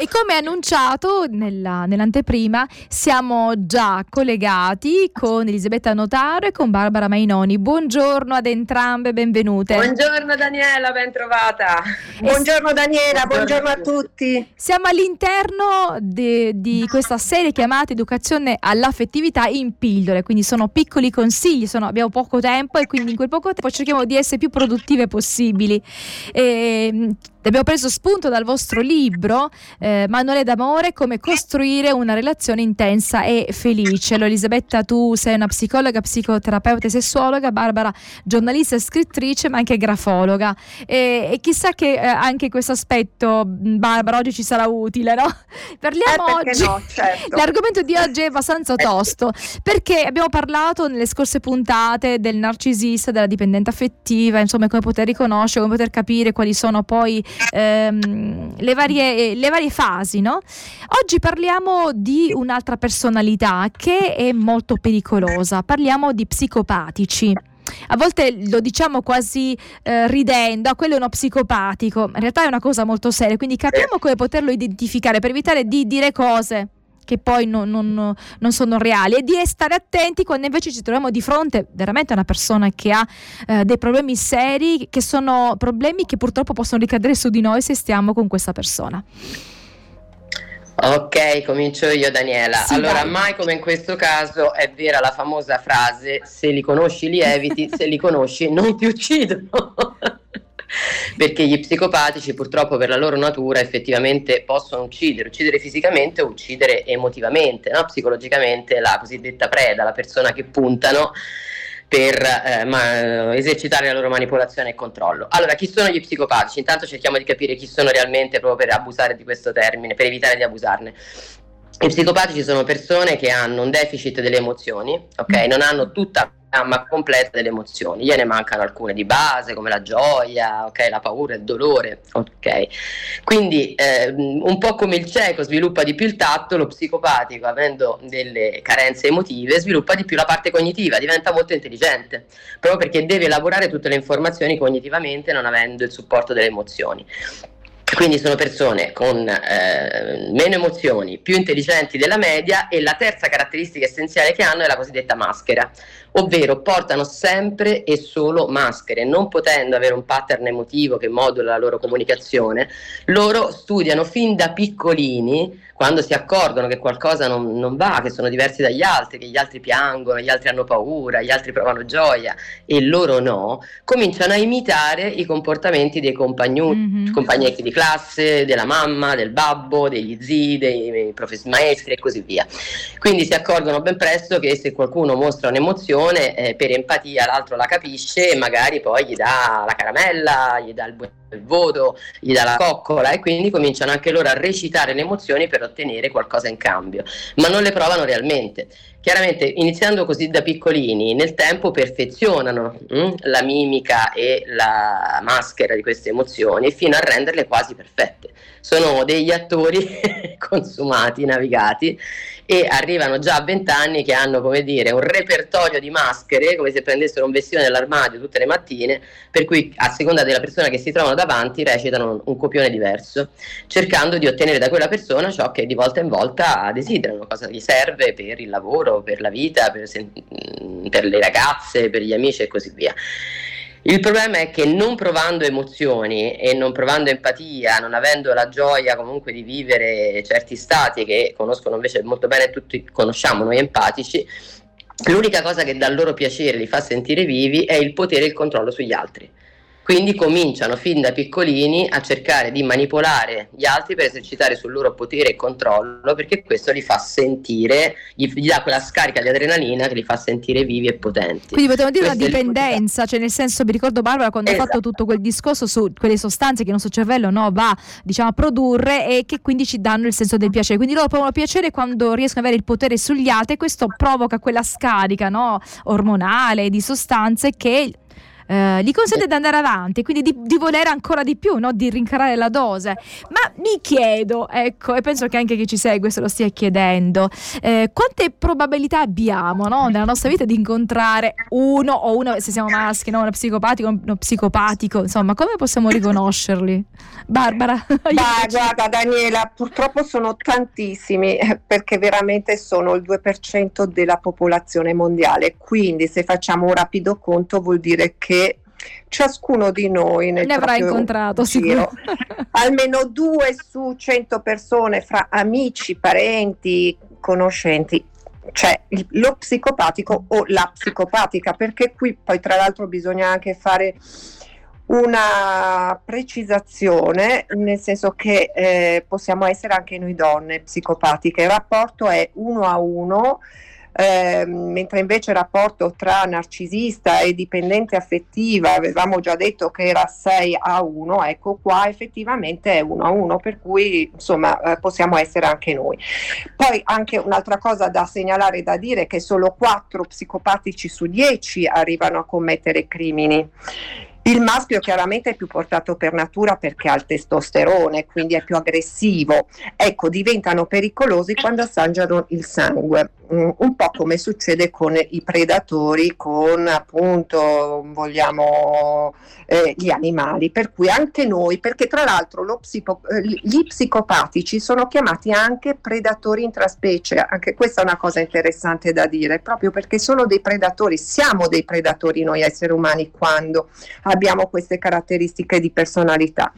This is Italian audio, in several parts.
E come annunciato nella, nell'anteprima, siamo già collegati con Elisabetta Notaro e con Barbara Mainoni. Buongiorno ad entrambe, benvenute. Buongiorno Daniela, ben trovata. Buongiorno Daniela, buongiorno, buongiorno a tutti. Siamo all'interno de, di questa serie chiamata Educazione all'affettività in pillole, quindi sono piccoli consigli, sono, abbiamo poco tempo e quindi in quel poco tempo cerchiamo di essere più produttive possibili. E, Abbiamo preso spunto dal vostro libro eh, Manuale d'amore, come costruire una relazione intensa e felice. Allora, Elisabetta, tu sei una psicologa, psicoterapeuta e sessuologa, Barbara giornalista e scrittrice, ma anche grafologa. E, e chissà che eh, anche questo aspetto, Barbara, oggi ci sarà utile, no? Parliamo eh, oggi. No, certo. L'argomento di oggi è abbastanza tosto, perché abbiamo parlato nelle scorse puntate del narcisista, della dipendente affettiva, insomma, come poter riconoscere, come poter capire quali sono poi ehm, le, varie, le varie fasi, no? Oggi parliamo di un'altra personalità che è molto pericolosa, parliamo di psicopatici. A volte lo diciamo quasi eh, ridendo, ah, quello è uno psicopatico, in realtà è una cosa molto seria, quindi capiamo come poterlo identificare per evitare di dire cose che poi non, non, non, sono reali e di stare attenti quando invece ci troviamo di fronte veramente a una persona che ha eh, dei problemi seri, che sono problemi che purtroppo possono ricadere su di noi se stiamo con questa persona. Ok, comincio io Daniela. Sì, allora, dai. mai come in questo caso è vera la famosa frase se li conosci li eviti, se li conosci non ti uccidono perché gli psicopatici purtroppo per la loro natura effettivamente possono uccidere, uccidere fisicamente o uccidere emotivamente, no? psicologicamente la cosiddetta preda, la persona che puntano per eh, ma, esercitare la loro manipolazione e controllo. Allora, chi sono gli psicopatici? Intanto cerchiamo di capire chi sono realmente proprio per abusare di questo termine, per evitare di abusarne. I psicopatici sono persone che hanno un deficit delle emozioni, ok? Non hanno tutta gamma completa delle emozioni, gliene mancano alcune di base come la gioia, okay, la paura, il dolore, ok? Quindi eh, un po' come il cieco sviluppa di più il tatto, lo psicopatico avendo delle carenze emotive sviluppa di più la parte cognitiva, diventa molto intelligente, proprio perché deve elaborare tutte le informazioni cognitivamente non avendo il supporto delle emozioni. Quindi sono persone con eh, meno emozioni, più intelligenti della media e la terza caratteristica essenziale che hanno è la cosiddetta maschera, ovvero portano sempre e solo maschere, non potendo avere un pattern emotivo che modula la loro comunicazione, loro studiano fin da piccolini quando si accorgono che qualcosa non, non, va, che sono diversi dagli altri, che gli altri piangono, gli altri hanno paura, gli altri provano gioia e loro no, cominciano a imitare i comportamenti dei compagni, mm-hmm. compagnetti di classe, della mamma, del babbo, degli zii, dei professori maestri e così via. Quindi si accorgono ben presto che se qualcuno mostra un'emozione, eh, per empatia l'altro la capisce e magari poi gli dà la caramella, gli dà il buon il voto, gli dà la coccola e quindi cominciano anche loro a recitare le emozioni per ottenere qualcosa in cambio, ma non le provano realmente. Chiaramente iniziando così da piccolini, nel tempo perfezionano hm, la mimica e la maschera di queste emozioni fino a renderle quasi perfette. Sono degli attori consumati, navigati e arrivano già a 20 anni che hanno come dire un repertorio di maschere come se prendessero un vestito nell'armadio tutte le mattine per cui a seconda della persona che si trovano davanti recitano un copione diverso cercando di ottenere da quella persona ciò che di volta in volta desiderano cosa gli serve per il lavoro, per la vita, per, per le ragazze, per gli amici e così via il problema è che non provando emozioni e non provando empatia, non avendo la gioia comunque di vivere certi stati che conoscono invece molto bene tutti conosciamo noi empatici, l'unica cosa che dà loro piacere, li fa sentire vivi, è il potere e il controllo sugli altri. Quindi cominciano fin da piccolini a cercare di manipolare gli altri per esercitare sul loro potere e controllo, perché questo li fa sentire, gli, gli dà quella scarica di adrenalina che li fa sentire vivi e potenti. Quindi potremmo dire questo una dipendenza, cioè nel senso, mi ricordo Barbara quando esatto. ha fatto tutto quel discorso su quelle sostanze che il nostro cervello no, va diciamo, a produrre e che quindi ci danno il senso del piacere. Quindi loro provano piacere quando riescono ad avere il potere sugli altri e questo provoca quella scarica no, ormonale di sostanze che eh, gli consente di andare avanti, quindi di, di volere ancora di più, no? di rincarare la dose. Ma mi chiedo, ecco, e penso che anche chi ci segue se lo stia chiedendo, eh, quante probabilità abbiamo no? nella nostra vita di incontrare uno o una, se siamo maschi, no? uno psicopatico, uno psicopatico, insomma, come possiamo riconoscerli? Barbara? Bah, guarda Daniela, purtroppo sono tantissimi eh, perché veramente sono il 2% della popolazione mondiale, quindi se facciamo un rapido conto vuol dire che ciascuno di noi ne avrà incontrato giro, almeno due su cento persone fra amici, parenti, conoscenti. Cioè lo psicopatico o la psicopatica perché qui poi tra l'altro bisogna anche fare una precisazione, nel senso che eh, possiamo essere anche noi donne psicopatiche. Il rapporto è uno a uno eh, mentre invece il rapporto tra narcisista e dipendente affettiva avevamo già detto che era 6 a 1, ecco qua effettivamente è 1 a 1, per cui insomma eh, possiamo essere anche noi. Poi anche un'altra cosa da segnalare, da dire, è che solo 4 psicopatici su 10 arrivano a commettere crimini. Il maschio chiaramente è più portato per natura perché ha il testosterone, quindi è più aggressivo. Ecco, diventano pericolosi quando assaggiano il sangue, mm, un po' come succede con i predatori, con appunto, vogliamo, eh, gli animali. Per cui anche noi, perché tra l'altro psico, eh, gli psicopatici sono chiamati anche predatori intraspecie, anche questa è una cosa interessante da dire, proprio perché sono dei predatori, siamo dei predatori noi esseri umani quando abbiamo abbiamo queste caratteristiche di personalità.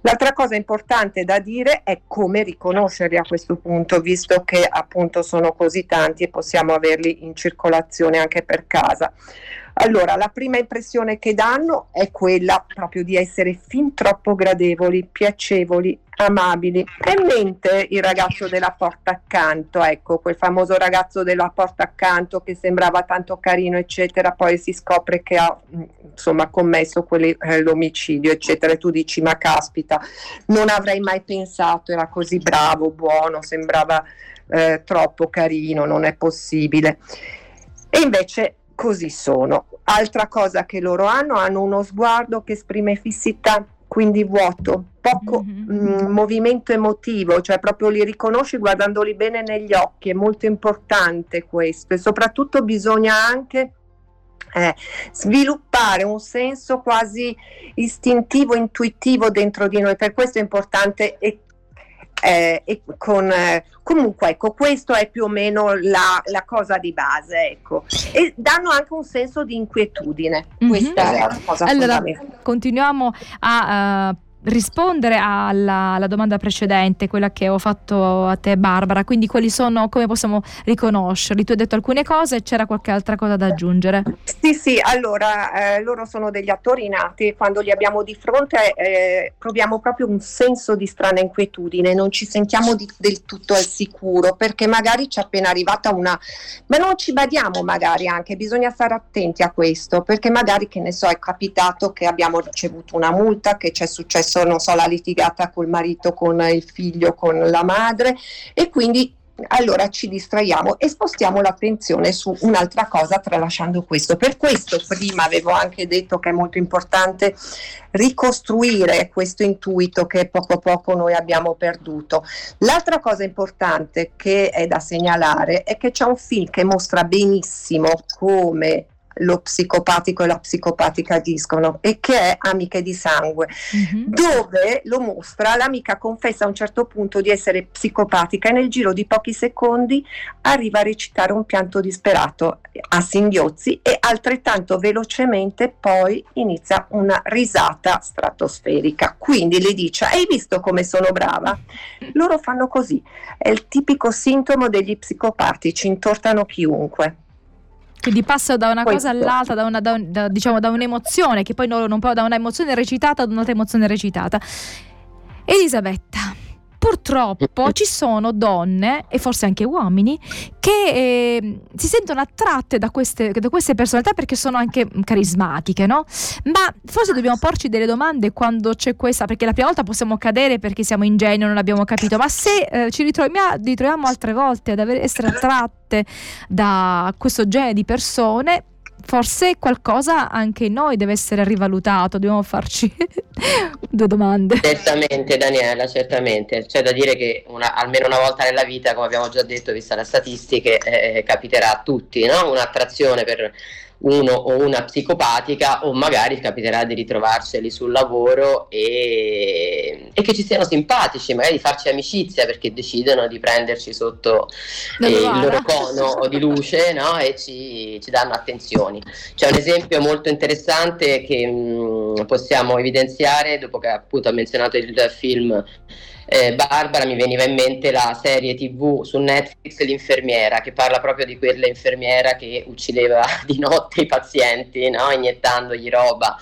L'altra cosa importante da dire è come riconoscerli a questo punto, visto che appunto sono così tanti e possiamo averli in circolazione anche per casa. Allora, la prima impressione che danno è quella proprio di essere fin troppo gradevoli, piacevoli, amabili. In mente il ragazzo della porta accanto, ecco, quel famoso ragazzo della porta accanto che sembrava tanto carino, eccetera, poi si scopre che ha insomma commesso quelli, eh, l'omicidio, eccetera, e tu dici "Ma caspita, non avrei mai pensato, era così bravo, buono, sembrava eh, troppo carino, non è possibile". E invece così sono. Altra cosa che loro hanno, hanno uno sguardo che esprime fissità, quindi vuoto, poco mm-hmm. mh, movimento emotivo, cioè proprio li riconosci guardandoli bene negli occhi, è molto importante questo e soprattutto bisogna anche eh, sviluppare un senso quasi istintivo, intuitivo dentro di noi, per questo è importante e eh, e con, eh, comunque ecco questo è più o meno la, la, cosa di base ecco. E danno anche un senso di inquietudine. Mm-hmm. questa è la cosa allora continuiamo a uh, rispondere alla, alla, domanda precedente, quella che ho fatto a te Barbara, quindi quali sono, come possiamo riconoscerli? Tu hai detto alcune cose, c'era qualche altra cosa da aggiungere? Sì, sì, allora eh, loro sono degli attori nati quando li abbiamo di fronte eh, proviamo proprio un senso di strana inquietudine, non ci sentiamo di, del tutto al sicuro perché magari ci è appena arrivata una... ma non ci badiamo magari anche, bisogna stare attenti a questo perché magari che ne so è capitato che abbiamo ricevuto una multa, che c'è successo spesso non so, la litigata col marito, con il figlio, con la madre e quindi allora ci distraiamo e spostiamo l'attenzione su un'altra cosa tralasciando questo. Per questo prima avevo anche detto che è molto importante ricostruire questo intuito che poco a poco noi abbiamo perduto. L'altra cosa importante che è da segnalare è che c'è un film che mostra benissimo come lo psicopatico e la psicopatica agiscono e che è Amiche di sangue, mm-hmm. dove lo mostra, l'amica confessa a un certo punto di essere psicopatica e nel giro di pochi secondi arriva a recitare un pianto disperato a singhiozzi e altrettanto velocemente poi inizia una risata stratosferica. Quindi le dice: Hai visto come sono brava? Loro fanno così. È il tipico sintomo degli psicopatici, intortano chiunque. Quindi passa da una Questo. cosa all'altra, da, una, da, da, diciamo, da un'emozione, che poi non, non può, da un'emozione recitata ad un'altra emozione recitata. Elisabetta, purtroppo ci sono donne e forse anche uomini che eh, si sentono attratte da queste, da queste, personalità perché sono anche carismatiche, no? Ma forse dobbiamo porci delle domande quando c'è questa, perché la prima volta possiamo cadere perché siamo ingenui, non abbiamo capito, ma se eh, ci ritroviamo, ritroviamo altre volte ad essere attratte da questo genere di persone, forse qualcosa anche noi deve essere rivalutato, dobbiamo farci due domande. Certamente Daniela, certamente. C'è da dire che una, almeno una volta nella vita, come abbiamo già detto, vista le statistiche, eh, capiterà a tutti no? un'attrazione per uno o una psicopatica o magari capiterà di ritrovarceli sul lavoro e, e, che ci siano simpatici, magari di farci amicizia perché decidono di prenderci sotto eh, il loro cono di luce no? e ci, ci, danno attenzioni. C'è un esempio molto interessante che mh, mm, possiamo evidenziare dopo che appunto ha menzionato il film eh, Barbara mi veniva in mente la serie tv su Netflix L'infermiera che parla proprio di quella infermiera che uccideva di notte i pazienti no? iniettandogli roba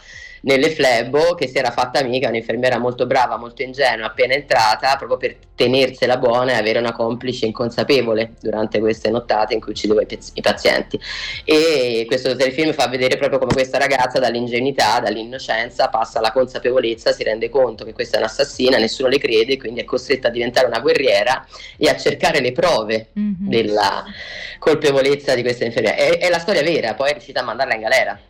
nelle flebo che si era fatta amica, un'infermiera molto brava, molto ingenua, appena entrata, proprio per tenersela buona e avere una complice inconsapevole durante queste nottate in cui uccideva i, i pazienti. E questo telefilm fa vedere proprio come questa ragazza dall'ingenuità, dall'innocenza passa alla consapevolezza, si rende conto che questa è un'assassina, nessuno le crede, quindi è costretta a diventare una guerriera e a cercare le prove mm-hmm. della colpevolezza di questa infermiera. È, è la storia vera, poi è riuscita a mandarla in galera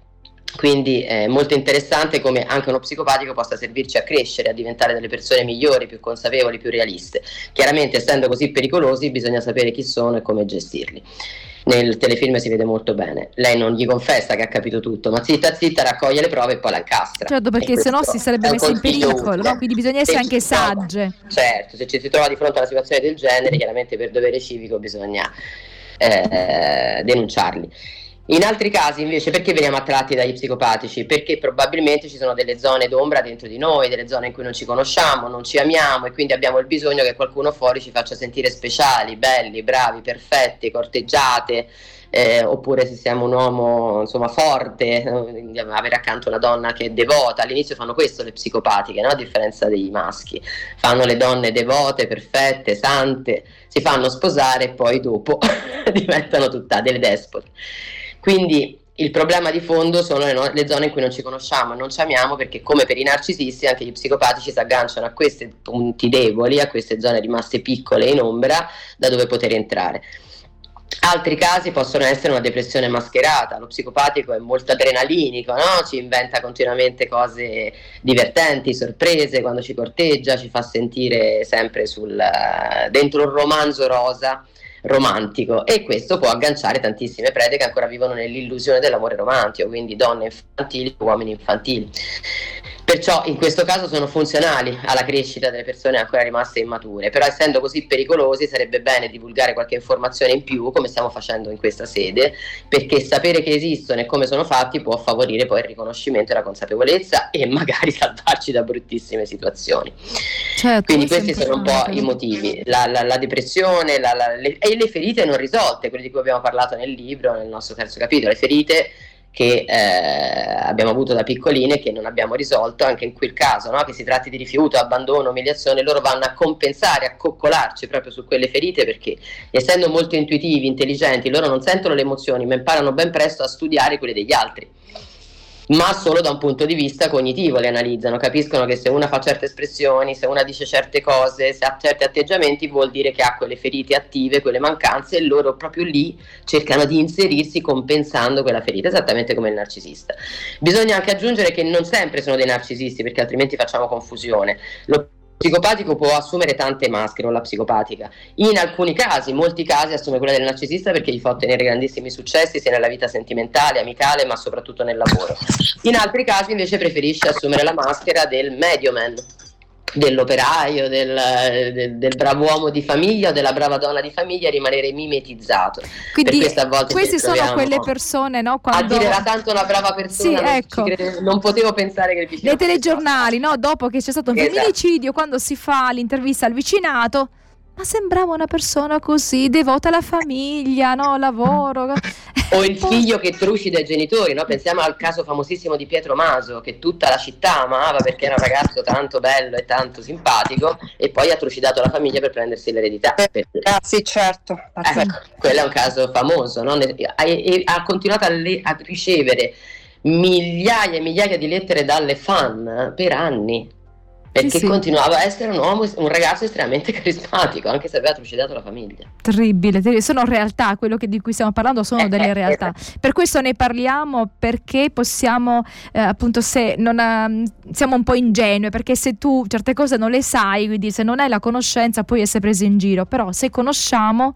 quindi è molto interessante come anche uno psicopatico possa servirci a crescere, a diventare delle persone migliori, più consapevoli, più realiste. Chiaramente essendo così pericolosi bisogna sapere chi sono e come gestirli. Nel telefilm si vede molto bene. Lei non gli confessa che ha capito tutto, ma zitta zitta raccoglie le prove e poi la incastra. Certo, perché se no si sarebbe messo in pericolo, no? quindi bisogna essere anche sagge. Certo, se ci si trova di fronte a una situazione del genere, chiaramente per dovere civico bisogna eh, denunciarli. In altri casi invece perché veniamo attratti dagli psicopatici? Perché probabilmente ci sono delle zone d'ombra dentro di noi, delle zone in cui non ci conosciamo, non ci amiamo e quindi abbiamo il bisogno che qualcuno fuori ci faccia sentire speciali, belli, bravi, perfetti, corteggiate. Eh, oppure se siamo un uomo insomma forte, eh, avere accanto una donna che è devota. All'inizio fanno questo le psicopatiche, no? a differenza dei maschi. Fanno le donne devote, perfette, sante, si fanno sposare e poi dopo diventano tutta delle despote. Quindi il problema di fondo sono le, no- le, zone in cui non ci conosciamo, non ci amiamo perché come per i narcisisti anche gli psicopatici si agganciano a questi punti deboli, a queste zone rimaste piccole in ombra da dove poter entrare. Altri casi possono essere una depressione mascherata, lo psicopatico è molto adrenalinico, no? ci inventa continuamente cose divertenti, sorprese quando ci corteggia, ci fa sentire sempre sul, dentro un romanzo rosa romantico e questo può agganciare tantissime prede che ancora vivono nell'illusione dell'amore romantico, quindi donne infantili, uomini infantili. Perciò in questo caso sono funzionali alla crescita delle persone ancora rimaste immature, però essendo così pericolosi sarebbe bene divulgare qualche informazione in più, come stiamo facendo in questa sede, perché sapere che esistono e come sono fatti può favorire poi il riconoscimento e la consapevolezza e magari salvarci da bruttissime situazioni. Certo, Quindi questi sono un po' i motivi, la, la, la depressione la, le, e le ferite non risolte, quelle di cui abbiamo parlato nel libro, nel nostro terzo capitolo, le ferite che eh, abbiamo avuto da piccoline che non abbiamo risolto, anche in quel caso, no? che si tratti di rifiuto, abbandono, umiliazione, loro vanno a compensare, a coccolarci proprio su quelle ferite perché essendo molto intuitivi, intelligenti, loro non sentono le emozioni, ma imparano ben presto a studiare quelle degli altri ma solo da un punto di vista cognitivo le analizzano, capiscono che se una fa certe espressioni, se una dice certe cose, se ha certi atteggiamenti vuol dire che ha quelle ferite attive, quelle mancanze e loro proprio lì cercano di inserirsi compensando quella ferita, esattamente come il narcisista. Bisogna anche aggiungere che non sempre sono dei narcisisti perché altrimenti facciamo confusione. Lo psicopatico può assumere tante maschere la psicopatica. In alcuni casi, in molti casi, assume quella del narcisista perché gli fa ottenere grandissimi successi sia nella vita sentimentale, amicale, ma soprattutto nel lavoro. In altri casi invece preferisce assumere la maschera del medio man dell'operaio, del, del, del, bravo uomo di famiglia o della brava donna di famiglia rimanere mimetizzato. Quindi queste sono quelle persone, no? Quando... A dire era tanto una brava persona, sì, non, ecco. crede, non, potevo pensare che. Nei telegiornali, no? Dopo che c'è stato un esatto. femminicidio, quando si fa l'intervista al vicinato ma sembrava una persona così, devota alla famiglia, no? lavoro. O il figlio che trucida i genitori, no? pensiamo al caso famosissimo di Pietro Maso, che tutta la città amava perché era un ragazzo tanto bello e tanto simpatico, e poi ha trucidato la famiglia per prendersi l'eredità. Eh, sì, certo. Ecco, quello è un caso famoso, no? e, ha continuato a, le- a ricevere migliaia e migliaia di lettere dalle fan per anni perché Sì, sì. continuava a essere un uomo, un ragazzo estremamente carismatico, anche se aveva trucidato la famiglia. Terribile, terribile. sono realtà, quello di cui stiamo parlando sono Eh, delle eh, realtà. Per questo ne parliamo perché possiamo, eh, appunto, se non ehm, siamo un po' ingenue, perché se tu certe cose non le sai, quindi se non hai la conoscenza puoi essere preso in giro, però se conosciamo,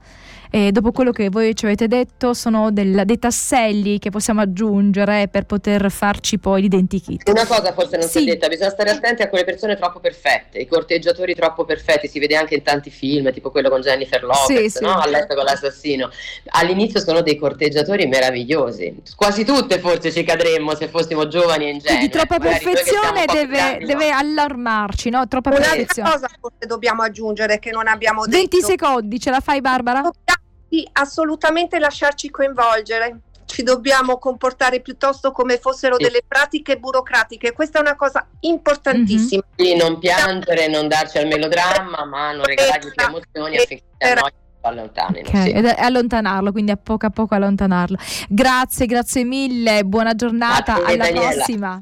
eh, dopo quello che voi ci avete detto, sono del- dei tasselli che possiamo aggiungere per poter farci poi l'identikit. Una cosa forse non si Sì. è detta, bisogna stare attenti a quelle persone troppo perfette, i corteggiatori troppo perfetti, si vede anche in tanti film, tipo quello con Jennifer Lopez, Sì, sì. no? a letto con l'assassino. All'inizio sono dei corteggiatori meravigliosi, quasi tutte forse ci cadremmo se fossimo giovani e ingenui. Quindi troppa Magari perfezione deve, grandi, no. deve allarmarci, no? Troppa Un'altra perfezione. cosa forse dobbiamo aggiungere che non abbiamo 20 detto. secondi, ce la fai Barbara? Dobbiamo sì, assolutamente lasciarci coinvolgere. Ci dobbiamo comportare piuttosto come fossero Sì. delle pratiche burocratiche. Questa è una cosa importantissima. Quindi non piangere, non darci al melodramma, ma non regalargli più emozioni affinché a noi ci allontanino. Ok, sì. allontanarlo, quindi a poco a poco allontanarlo. Grazie, grazie mille, buona giornata, Grazie, alla Daniela. prossima.